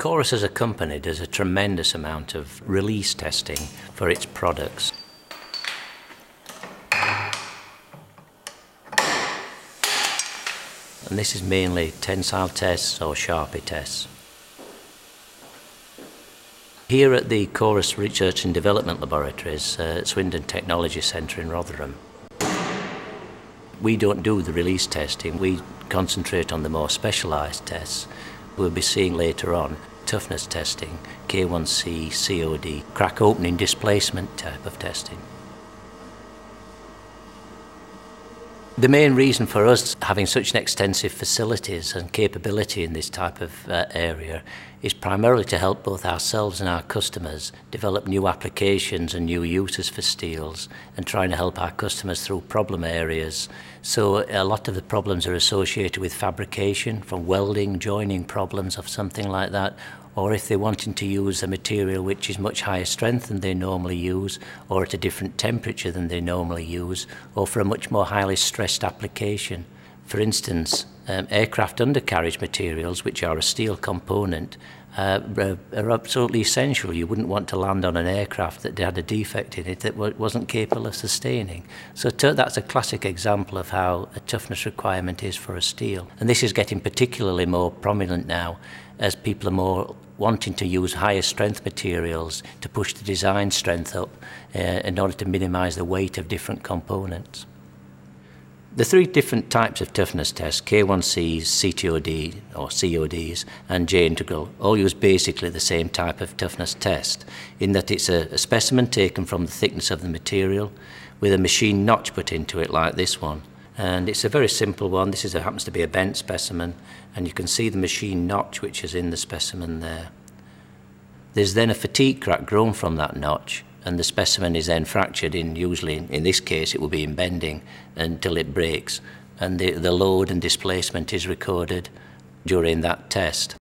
Corus as a company does a tremendous amount of release testing for its products. And this is mainly tensile tests or Charpy tests. Here at the Corus Research and Development Laboratories uh, at Swindon Technology Centre in Rotherham, we don't do the release testing, we concentrate on the more specialised tests we'll be seeing later on toughness testing, K1C, COD, crack opening displacement type of testing. The main reason for us having such an extensive facilities and capability in this type of uh, area is primarily to help both ourselves and our customers develop new applications and new uses for steels and trying to help our customers through problem areas. So a lot of the problems are associated with fabrication, from welding, joining problems of something like that, or if they're wanting to use a material which is much higher strength than they normally use, or at a different temperature than they normally use, or for a much more highly stressed application. For instance, um, aircraft undercarriage materials, which are a steel component, uh, are absolutely essential. You wouldn't want to land on an aircraft that had a defect in it that wasn't capable of sustaining. So that's a classic example of how a toughness requirement is for a steel. And this is getting particularly more prominent now as people are more wanting to use higher strength materials to push the design strength up uh, in order to minimise the weight of different components. The three different types of toughness tests, K1Cs, CTOD or CODs and J-integral, all use basically the same type of toughness test in that it's a, a specimen taken from the thickness of the material with a machine notch put into it like this one. And it's a very simple one. This is a, happens to be a bent specimen and you can see the machine notch which is in the specimen there. There's then a fatigue crack grown from that notch and the specimen is then fractured in usually in this case it will be in bending until it breaks and the, the load and displacement is recorded during that test.